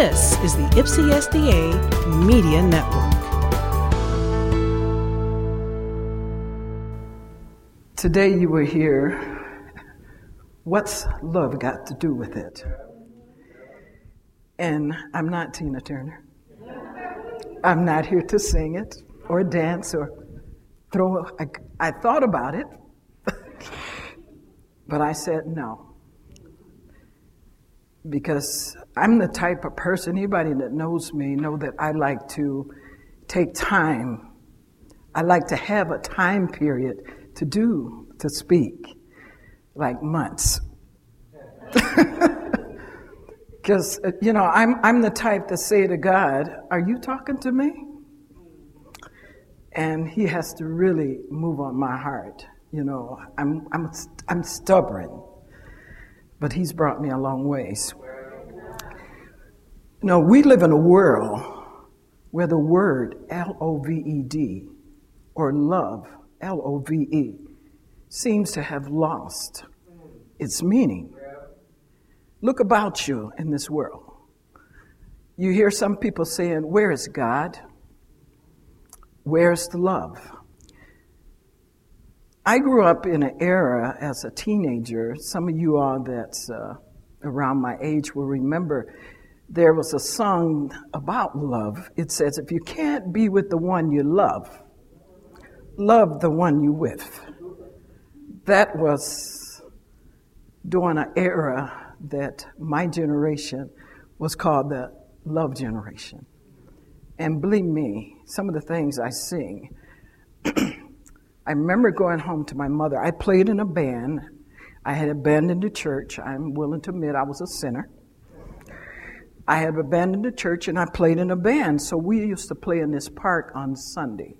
This is the Ypsi SDA Media Network. Today you were here. What's love got to do with it? And I'm not Tina Turner. I'm not here to sing it or dance or throw. I, I thought about it, but I said no. Because I'm the type of person, anybody that knows me know that I like to take time. I like to have a time period to do, to speak, like months. Because, uh, you know, I'm, I'm the type to say to God, Are you talking to me? And He has to really move on my heart. You know, I'm, I'm, I'm stubborn, but He's brought me a long ways. Know, we live in a world where the word L O V E D or love, L O V E, seems to have lost its meaning. Look about you in this world. You hear some people saying, Where is God? Where's the love? I grew up in an era as a teenager. Some of you all that's uh, around my age will remember there was a song about love. It says, If you can't be with the one you love, love the one you with. That was during an era that my generation was called the love generation. And believe me, some of the things I sing, I remember going home to my mother. I played in a band. I had abandoned the church. I'm willing to admit I was a sinner. I had abandoned the church and I played in a band. So we used to play in this park on Sunday.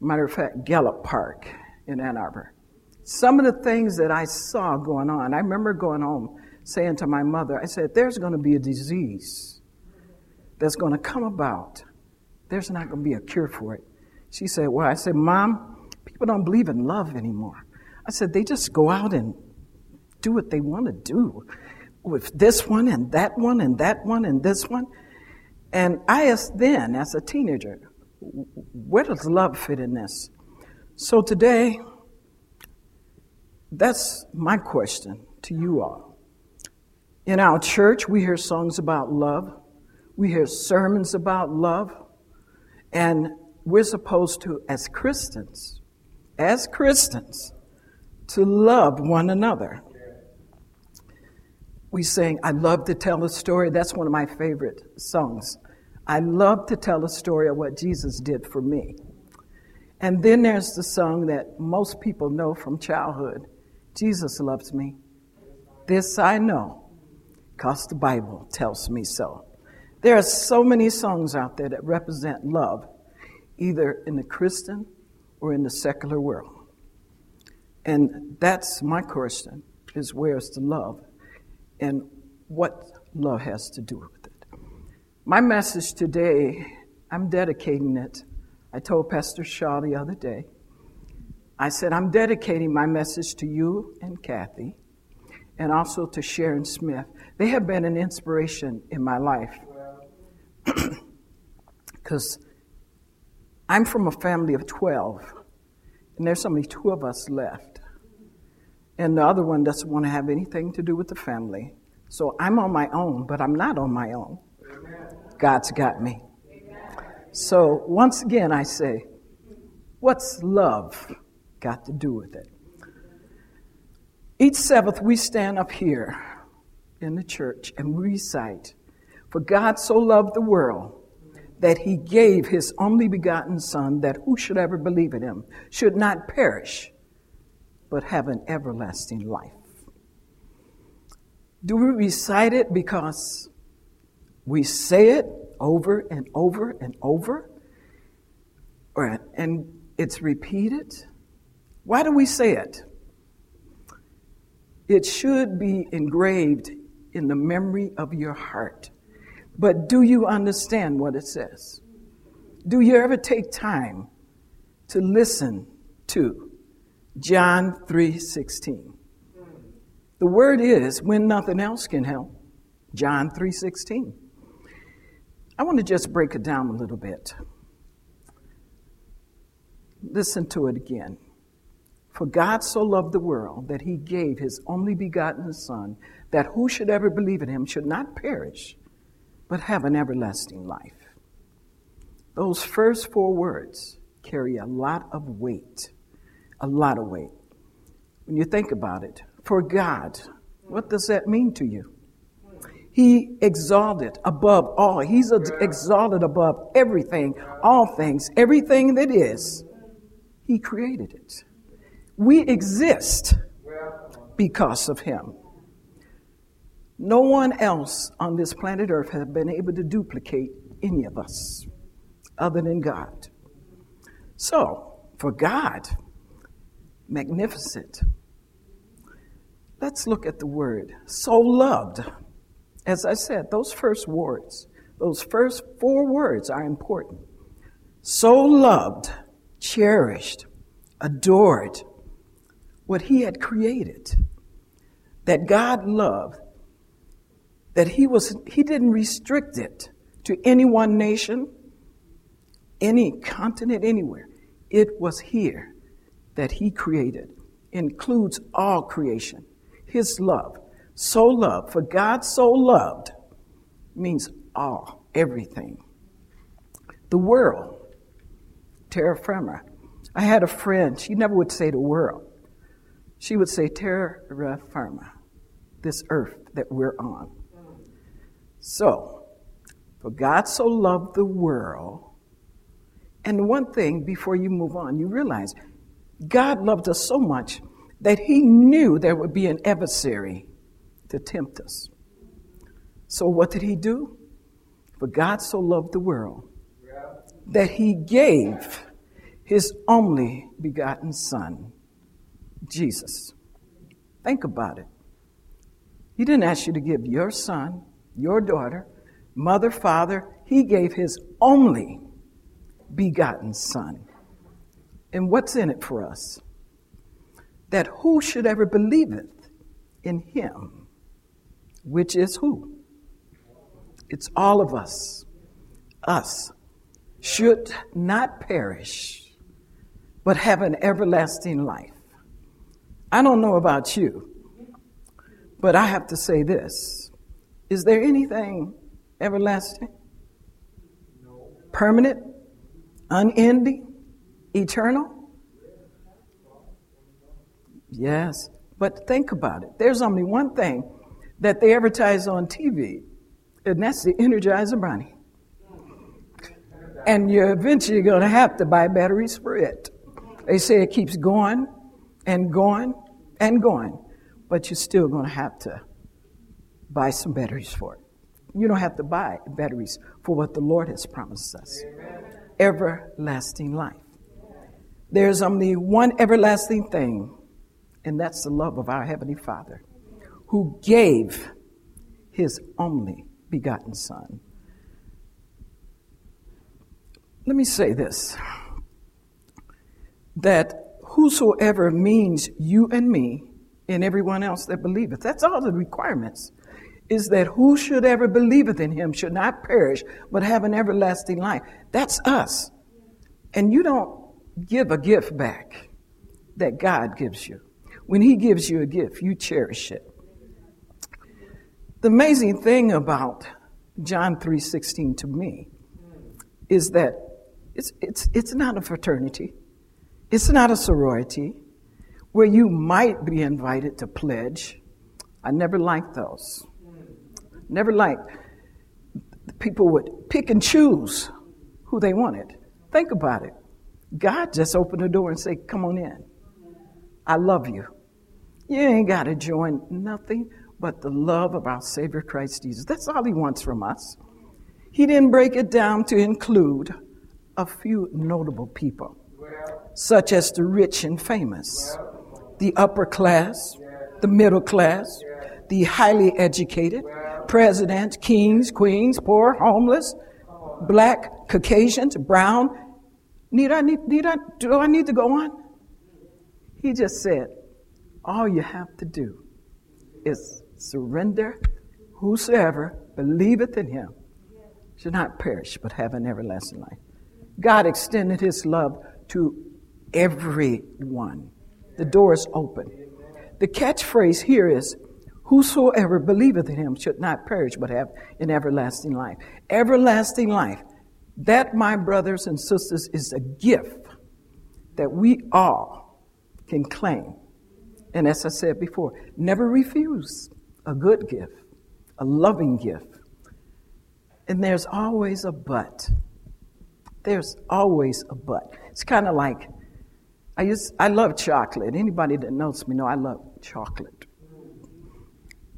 Matter of fact, Gallup Park in Ann Arbor. Some of the things that I saw going on, I remember going home saying to my mother, I said, There's going to be a disease that's going to come about. There's not going to be a cure for it. She said, Well, I said, Mom, people don't believe in love anymore. I said, They just go out and do what they want to do with this one and that one and that one and this one. And I asked then, as a teenager, where does love fit in this? So today, that's my question to you all. In our church, we hear songs about love, we hear sermons about love, and we're supposed to, as Christians, as Christians, to love one another. We sing, I love to tell a story. That's one of my favorite songs. I love to tell a story of what Jesus did for me. And then there's the song that most people know from childhood Jesus loves me. This I know because the Bible tells me so. There are so many songs out there that represent love, either in the Christian or in the secular world. And that's my question is where's the love and what love has to do with it. My message today, I'm dedicating it. I told Pastor Shaw the other day, I said, I'm dedicating my message to you and Kathy and also to Sharon Smith. They have been an inspiration in my life. Because I'm from a family of 12, and there's only two of us left. And the other one doesn't want to have anything to do with the family. So I'm on my own, but I'm not on my own. God's got me. So once again, I say, what's love got to do with it? Each Sabbath, we stand up here in the church and recite, For God so loved the world that he gave his only begotten Son, that who should ever believe in him should not perish, but have an everlasting life. Do we recite it because we say it over and over and over? Or, and it's repeated? Why do we say it? It should be engraved in the memory of your heart. But do you understand what it says? Do you ever take time to listen to John 3:16? The word is when nothing else can help. John 3:16. I want to just break it down a little bit. Listen to it again. For God so loved the world that he gave his only begotten Son, that who should ever believe in him should not perish, but have an everlasting life. Those first four words carry a lot of weight, a lot of weight. When you think about it, for God, what does that mean to you? He exalted above all. He's exalted above everything, all things, everything that is. He created it. We exist because of Him. No one else on this planet Earth has been able to duplicate any of us other than God. So, for God, magnificent. Let's look at the word so loved. As I said, those first words, those first four words are important. So loved, cherished, adored what he had created. That God loved, that he was he didn't restrict it to any one nation, any continent, anywhere. It was here that he created, includes all creation. His love, so loved, for God so loved means all, everything. The world, terra firma. I had a friend, she never would say the world. She would say terra firma, this earth that we're on. So, for God so loved the world and one thing before you move on, you realize God loved us so much that He knew there would be an adversary to tempt us. So, what did He do? For God so loved the world that He gave His only begotten Son, Jesus. Think about it. He didn't ask you to give your son, your daughter, mother, father. He gave His only begotten Son. And what's in it for us? That who should ever believeth in him, which is who? It's all of us. Us should not perish, but have an everlasting life. I don't know about you, but I have to say this. Is there anything everlasting? Permanent? unending, eternal? Yes, but think about it. There's only one thing that they advertise on TV, and that's the Energizer Bunny. And you're eventually going to have to buy batteries for it. They say it keeps going and going and going, but you're still going to have to buy some batteries for it. You don't have to buy batteries for what the Lord has promised us. Amen everlasting life. There's only one everlasting thing, and that's the love of our Heavenly Father, who gave His only begotten Son. Let me say this that whosoever means you and me and everyone else that believeth, that's all the requirements is that who should ever believeth in him should not perish, but have an everlasting life. That's us. And you don't give a gift back that God gives you. When he gives you a gift, you cherish it. The amazing thing about John 3:16 to me is that it's, it's, it's not a fraternity. It's not a sorority where you might be invited to pledge. I never liked those. Never liked people would pick and choose who they wanted. Think about it. God just opened the door and said, "Come on in. I love you." You ain't got to join nothing but the love of our Savior Christ Jesus. That's all He wants from us. He didn't break it down to include a few notable people, such as the rich and famous, the upper class, the middle class, the highly educated, presidents, kings, queens, poor, homeless, black, Caucasians, brown. Need I need, need I, do I need to go on? He just said, all you have to do is surrender whosoever believeth in him should not perish but have an everlasting life. God extended his love to everyone. The door is open. The catchphrase here is Whosoever believeth in him should not perish but have an everlasting life. Everlasting life. That, my brothers and sisters, is a gift that we all can claim. And as I said before, never refuse a good gift, a loving gift. And there's always a but. There's always a but. It's kind of like I used I love chocolate. Anybody that knows me know I love chocolate.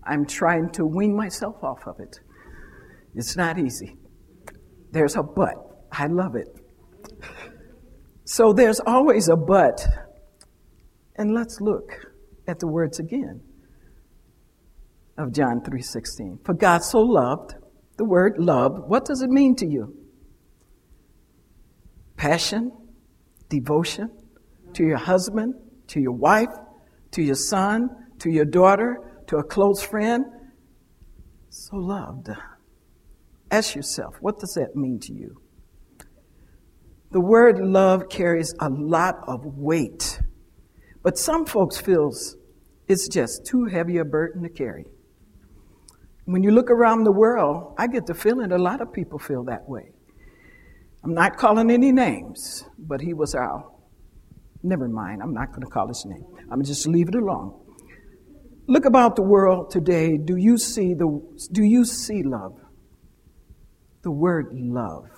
I'm trying to wean myself off of it. It's not easy. There's a but. I love it. So there's always a but. And let's look at the words again of John 3:16. For God so loved, the word love, what does it mean to you? Passion, devotion to your husband, to your wife, to your son, to your daughter, to a close friend. So loved. Ask yourself, what does that mean to you? The word love carries a lot of weight, but some folks feels it's just too heavy a burden to carry. When you look around the world, I get the feeling a lot of people feel that way. I'm not calling any names, but he was our. Never mind, I'm not going to call his name. I'm just leave it alone. Look about the world today. Do you see the do you see love? The word love.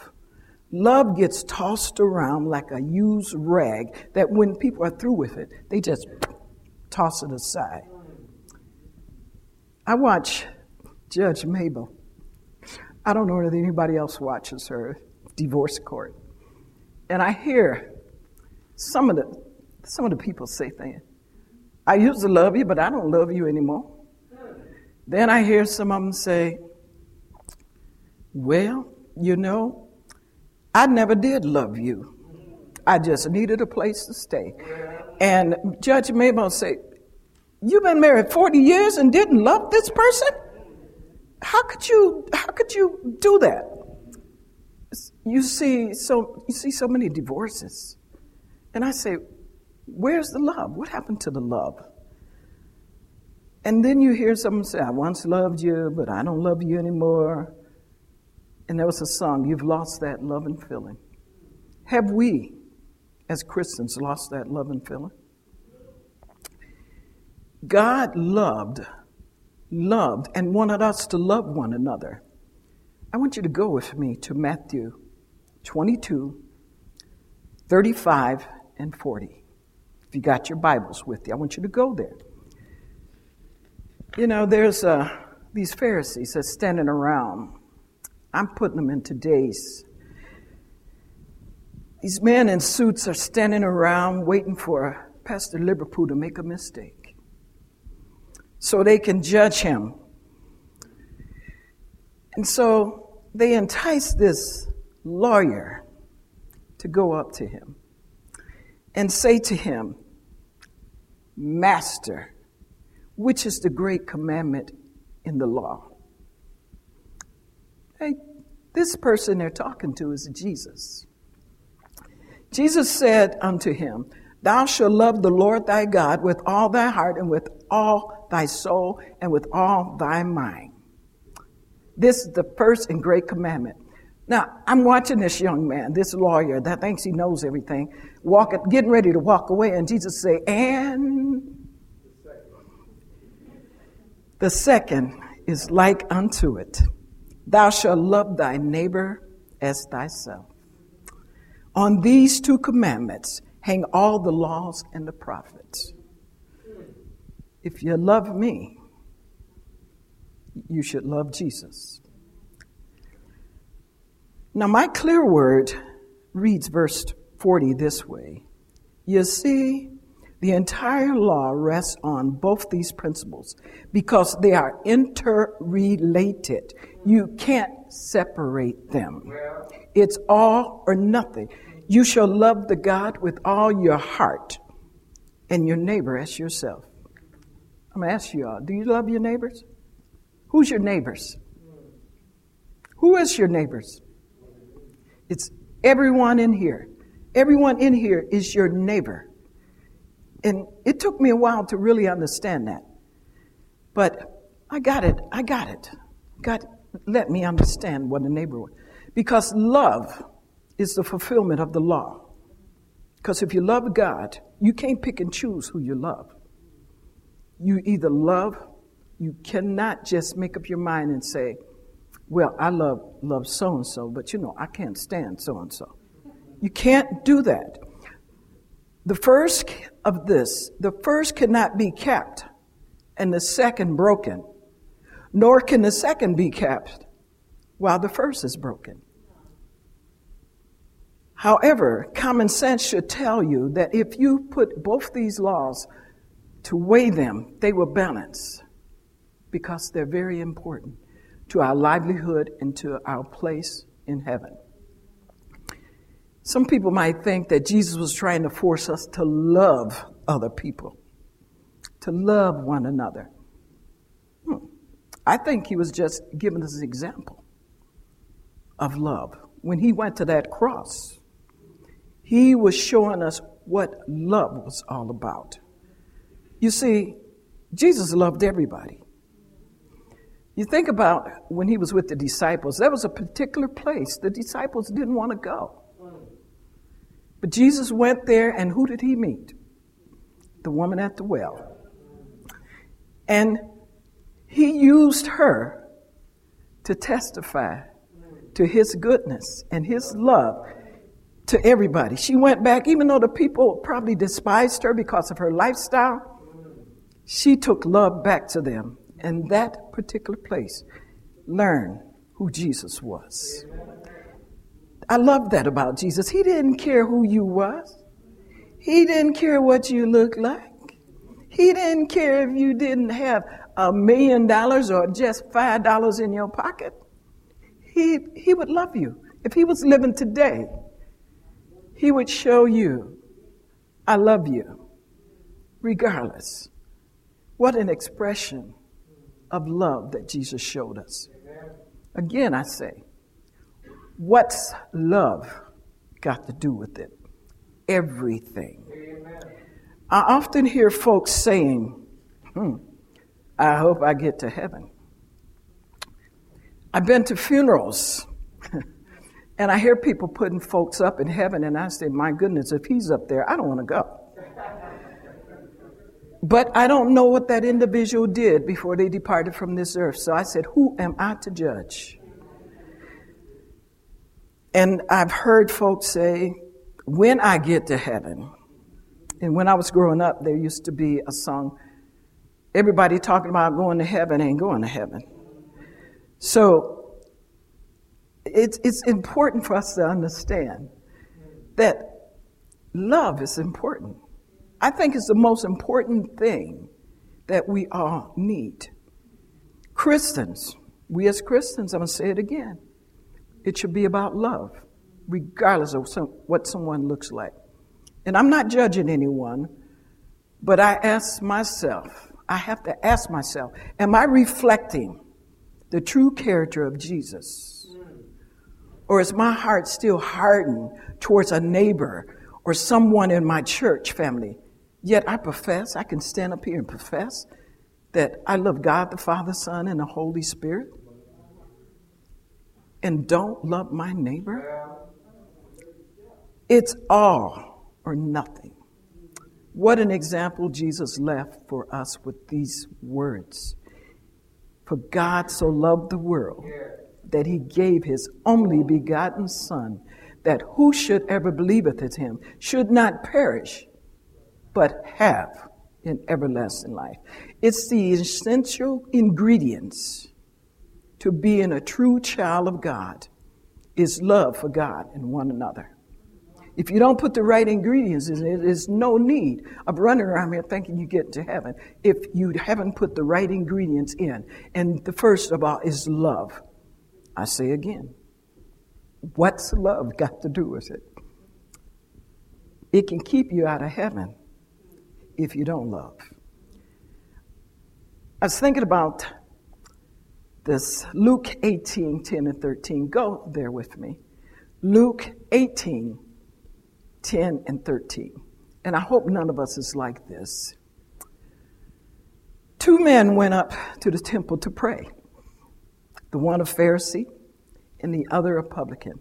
Love gets tossed around like a used rag that when people are through with it, they just toss it aside. I watch Judge Mablean. I don't know if anybody else watches her divorce court. And I hear some of the some of the people say things. I used to love you, but I don't love you anymore. Then I hear some of them say, Well, you know, I never did love you. I just needed a place to stay. And Judge Mablean say, You've been married 40 years and didn't love this person? How could you how could you do that? You see so you see so many divorces. And I say, Where's the love? What happened to the love? And then you hear someone say, I once loved you, but I don't love you anymore. And there was a song, You've lost that love and feeling. Have we, as Christians, lost that love and feeling? God loved, loved, and wanted us to love one another. I want you to go with me to Matthew 22, 35, and 40. If you got your Bibles with you, I want you to go there. You know, there's uh, these Pharisees that standing around. I'm putting them in today's. These men in suits are standing around waiting for Pastor Liverpool to make a mistake so they can judge him. And so they entice this lawyer to go up to him and say to him, Master, which is the great commandment in the law? Hey, this person they're talking to is Jesus. Jesus said unto him, Thou shalt love the Lord thy God with all thy heart and with all thy soul and with all thy mind. This is the first and great commandment. Now, I'm watching this young man, this lawyer that thinks he knows everything, walking, getting ready to walk away, and Jesus say, and the second is like unto it. Thou shalt love thy neighbor as thyself. On these two commandments hang all the laws and the prophets. If you love me, you should love Jesus. Now, my clear word reads verse 40 this way You see, the entire law rests on both these principles because they are interrelated. You can't separate them. It's all or nothing. You shall love the God with all your heart and your neighbor as yourself. I'm going to ask you all do you love your neighbors? Who's your neighbors? Who is your neighbors? It's everyone in here. Everyone in here is your neighbor. And it took me a while to really understand that. But I got it. I got it. God let me understand what a neighbor was. Because love is the fulfillment of the law. Because if you love God, you can't pick and choose who you love. You either love, you cannot just make up your mind and say, well, I love love so and so, but you know, I can't stand so and so. You can't do that. The first of this, the first cannot be kept and the second broken, nor can the second be kept while the first is broken. However, common sense should tell you that if you put both these laws to weigh them, they will balance because they're very important to our livelihood and to our place in heaven. Some people might think that Jesus was trying to force us to love other people, to love one another. Hmm. I think he was just giving us an example of love. When he went to that cross, he was showing us what love was all about. You see, Jesus loved everybody. You think about when he was with the disciples, there was a particular place the disciples didn't want to go. But Jesus went there, and who did he meet? The woman at the well. And he used her to testify to his goodness and his love to everybody. She went back, even though the people probably despised her because of her lifestyle, she took love back to them in that particular place learn who Jesus was. I love that about Jesus. He didn't care who you was. He didn't care what you looked like. He didn't care if you didn't have a million dollars or just five dollars in your pocket. He, he would love you. If he was living today, he would show you, I love you, regardless. What an expression of love that Jesus showed us. Again, I say, what's love got to do with it? Everything. I often hear folks saying, hmm, I hope I get to heaven. I've been to funerals and I hear people putting folks up in heaven, and I say, My goodness, if he's up there, I don't want to go. But I don't know what that individual did before they departed from this earth. So I said, Who am I to judge? And I've heard folks say, When I get to heaven, and when I was growing up, there used to be a song, everybody talking about going to heaven ain't going to heaven. So it's, it's important for us to understand that love is important. I think it's the most important thing that we all need. Christians, we as Christians, I'm going to say it again, it should be about love, regardless of some, what someone looks like. And I'm not judging anyone, but I ask myself, I have to ask myself, am I reflecting the true character of Jesus? Or is my heart still hardened towards a neighbor or someone in my church family Yet I profess, I can stand up here and profess that I love God the Father, Son, and the Holy Spirit and don't love my neighbor? It's all or nothing. What an example Jesus left for us with these words. For God so loved the world that he gave his only begotten Son, that who should ever believeth in him should not perish, but have an everlasting life. It's the essential ingredients to being a true child of God is love for God and one another. If you don't put the right ingredients in it, there's no need of running around here thinking you get to heaven if you haven't put the right ingredients in. And the first of all is love. I say again, what's love got to do with it? It can keep you out of heaven if you don't love. I was thinking about this Luke 18, 10 and 13. Go there with me. Luke 18, 10 and 13. And I hope none of us is like this. Two men went up to the temple to pray the one a Pharisee and the other a publican.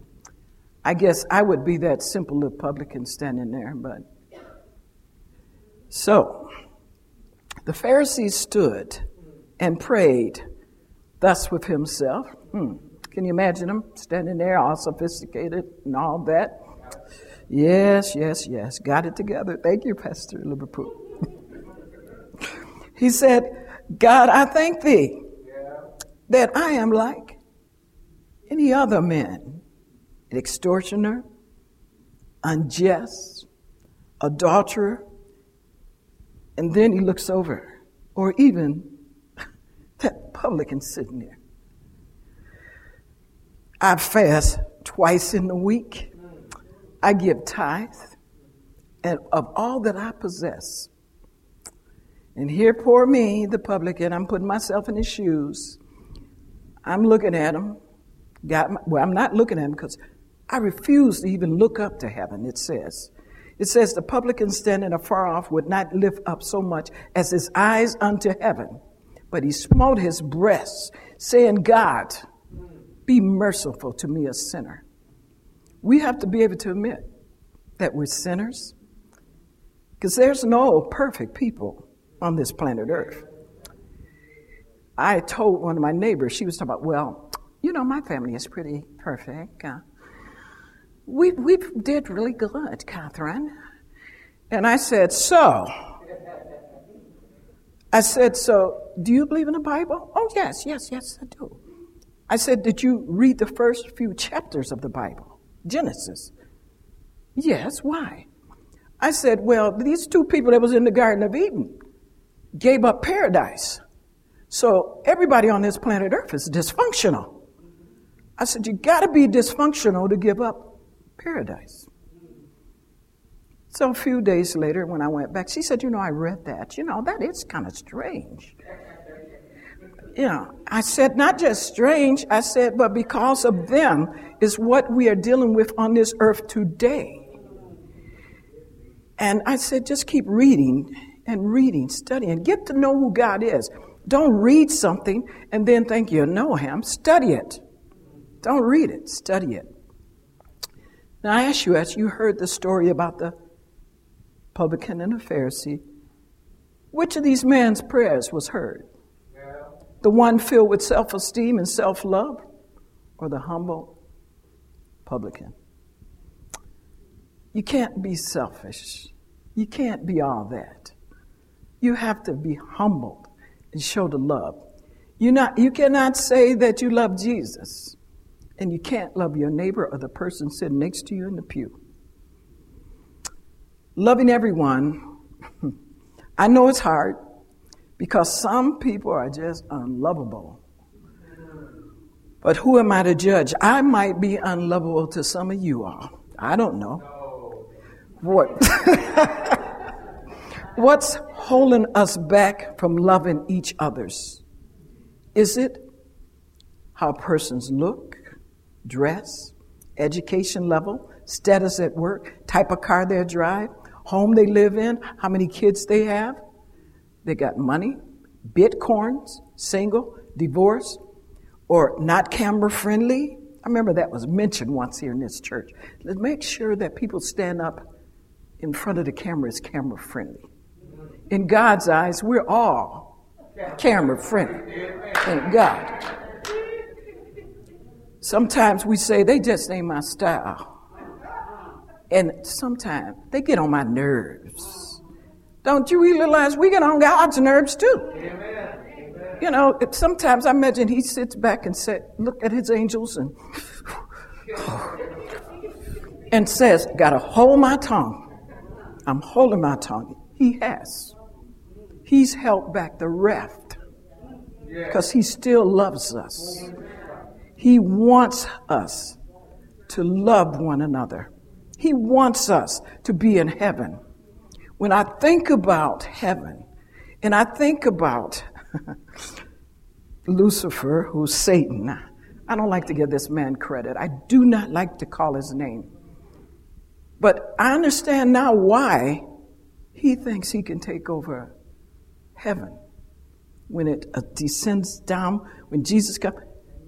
I guess I would be that simple little publican standing there, but. So, the Pharisee stood and prayed thus with himself. Hmm. Can you imagine him standing there, all sophisticated and all that? Yes, yes, yes. Got it together. Thank you, Pastor Liverpool. he said, God, I thank thee that I am like any other man, an extortioner, unjust, adulterer. And then he looks over, or even that publican sitting there. I fast twice in the week. I give tithe, and of all that I possess. And here, poor me, the publican, I'm putting myself in his shoes. I'm looking at him. Got my, well, I'm not looking at him because I refuse to even look up to heaven, it says. It says the publican standing afar off would not lift up so much as his eyes unto heaven, but he smote his breast, saying, God, be merciful to me, a sinner. We have to be able to admit that we're sinners because there's no perfect people on this planet Earth. I told one of my neighbors, she was talking about, well, you know, my family is pretty perfect. Uh, we, we did really good, Catherine. And I said, so. I said, so do you believe in the Bible? Oh, yes, yes, yes, I do. I said, did you read the first few chapters of the Bible? Genesis. Yes, why? I said, well, these two people that was in the Garden of Eden gave up paradise. So everybody on this planet Earth is dysfunctional. I said, You got to be dysfunctional to give up paradise. So a few days later, when I went back, she said, You know, I read that. You know, that is kind of strange. Know, I said, Not just strange, I said, but because of them is what we are dealing with on this earth today. And I said, Just keep reading and reading, studying, get to know who God is. Don't read something and then think you know him. Study it. Don't read it, study it. Now, I ask you, as you heard the story about the publican and a Pharisee, which of these man's prayers was heard? The one filled with self esteem and self love, or the humble publican? You can't be selfish. You can't be all that. You have to be humbled and show the love. You not you cannot say that you love Jesus and you can't love your neighbor or the person sitting next to you in the pew. Loving everyone, I know it's hard because some people are just unlovable. But who am I to judge? I might be unlovable to some of you all. I don't know. What? What's holding us back from loving each others? Is it how persons look, dress, education level, status at work, type of car they drive, home they live in, how many kids they have? They got money, bitcoins, single, divorce, or not camera friendly. I remember that was mentioned once here in this church. Let's make sure that people stand up in front of the camera as camera friendly in God's eyes, we're all camera friendly. Thank God. Sometimes we say they just ain't my style. And sometimes they get on my nerves. Don't you realize we get on God's nerves too? You know, sometimes I imagine he sits back and say, look at his angels and and says, Gotta hold my tongue. I'm holding my tongue. He has. He's held back the raft because He still loves us. He wants us to love one another. He wants us to be in heaven. When I think about heaven and I think about Lucifer, who's Satan. I don't like to give this man credit. I do not like to call his name. But I understand now why he thinks he can take over heaven when it uh, descends down, when Jesus comes,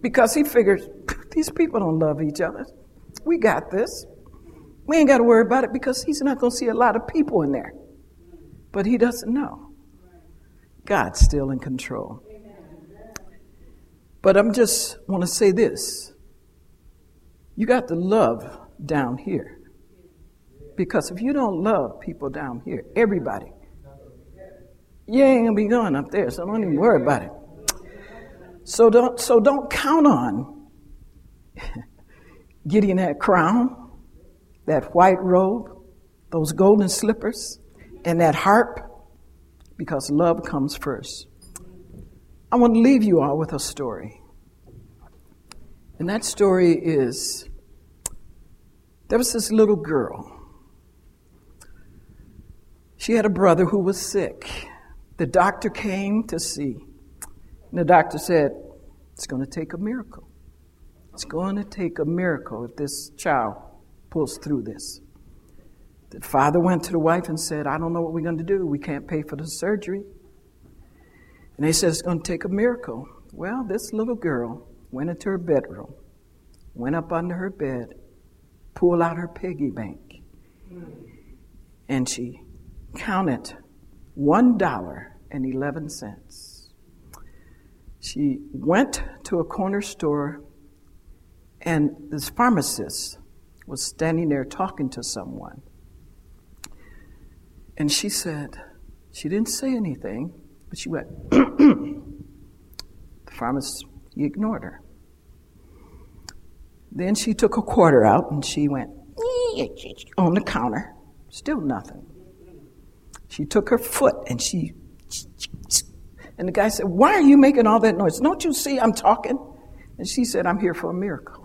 because he figures these people don't love each other. We got this. We ain't got to worry about it because he's not going to see a lot of people in there. But he doesn't know. God's still in control. But I'm just want to say this. You got the love down here. Because if you don't love people down here, everybody, you ain't gonna be going up there, so don't even worry about it. So don't so don't count on getting that crown, that white robe, those golden slippers, and that harp, because love comes first. I want to leave you all with a story. And that story is there was this little girl. She had a brother who was sick. The doctor came to see. And the doctor said, It's going to take a miracle. It's going to take a miracle if this child pulls through this. The father went to the wife and said, I don't know what we're going to do. We can't pay for the surgery. And they said it's going to take a miracle. Well, this little girl went into her bedroom, went up under her bed, pulled out her piggy bank, and she counted one dollar and eleven cents. She went to a corner store, and this pharmacist was standing there talking to someone. And she said, she didn't say anything. But she went, the pharmacist, he ignored her. Then she took a quarter out and she went on the counter. Still nothing. She took her foot and she, and the guy said, Why are you making all that noise? Don't you see I'm talking? And she said, I'm here for a miracle.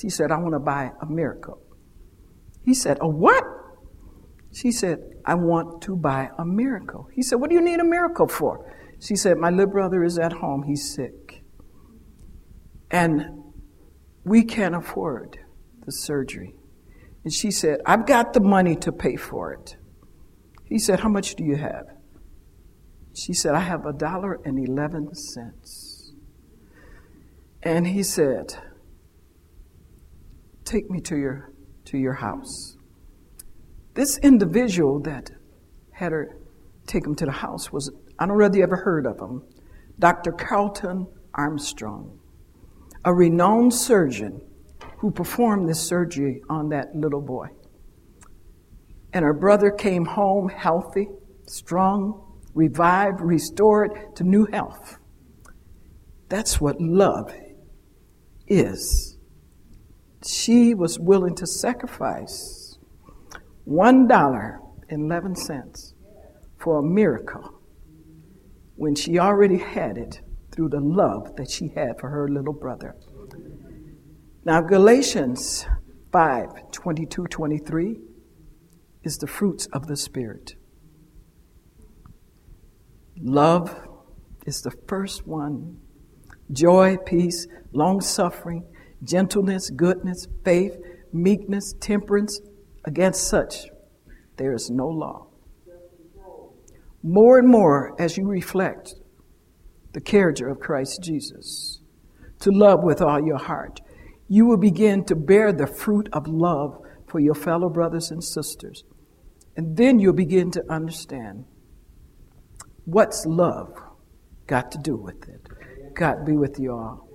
She said, I want to buy a miracle. He said, A what? She said, I want to buy a miracle. He said, What do you need a miracle for? She said, My little brother is at home. He's sick. And we can't afford the surgery. And she said, I've got the money to pay for it. He said, How much do you have? She said, I have a dollar and 11 cents. And he said, Take me to your, to your house. This individual that had her take him to the house was, I don't know whether you ever heard of him, Dr. Carlton Armstrong, a renowned surgeon who performed this surgery on that little boy. And her brother came home healthy, strong, revived, restored to new health. That's what love is. She was willing to sacrifice $1.11 for a miracle when she already had it through the love that she had for her little brother. Now, Galatians 5 22 23 is the fruits of the Spirit. Love is the first one. Joy, peace, long suffering, gentleness, goodness, faith, meekness, temperance, Against such, there is no law. More and more, as you reflect the character of Christ Jesus, to love with all your heart, you will begin to bear the fruit of love for your fellow brothers and sisters. And then you'll begin to understand what's love got to do with it. God be with you all.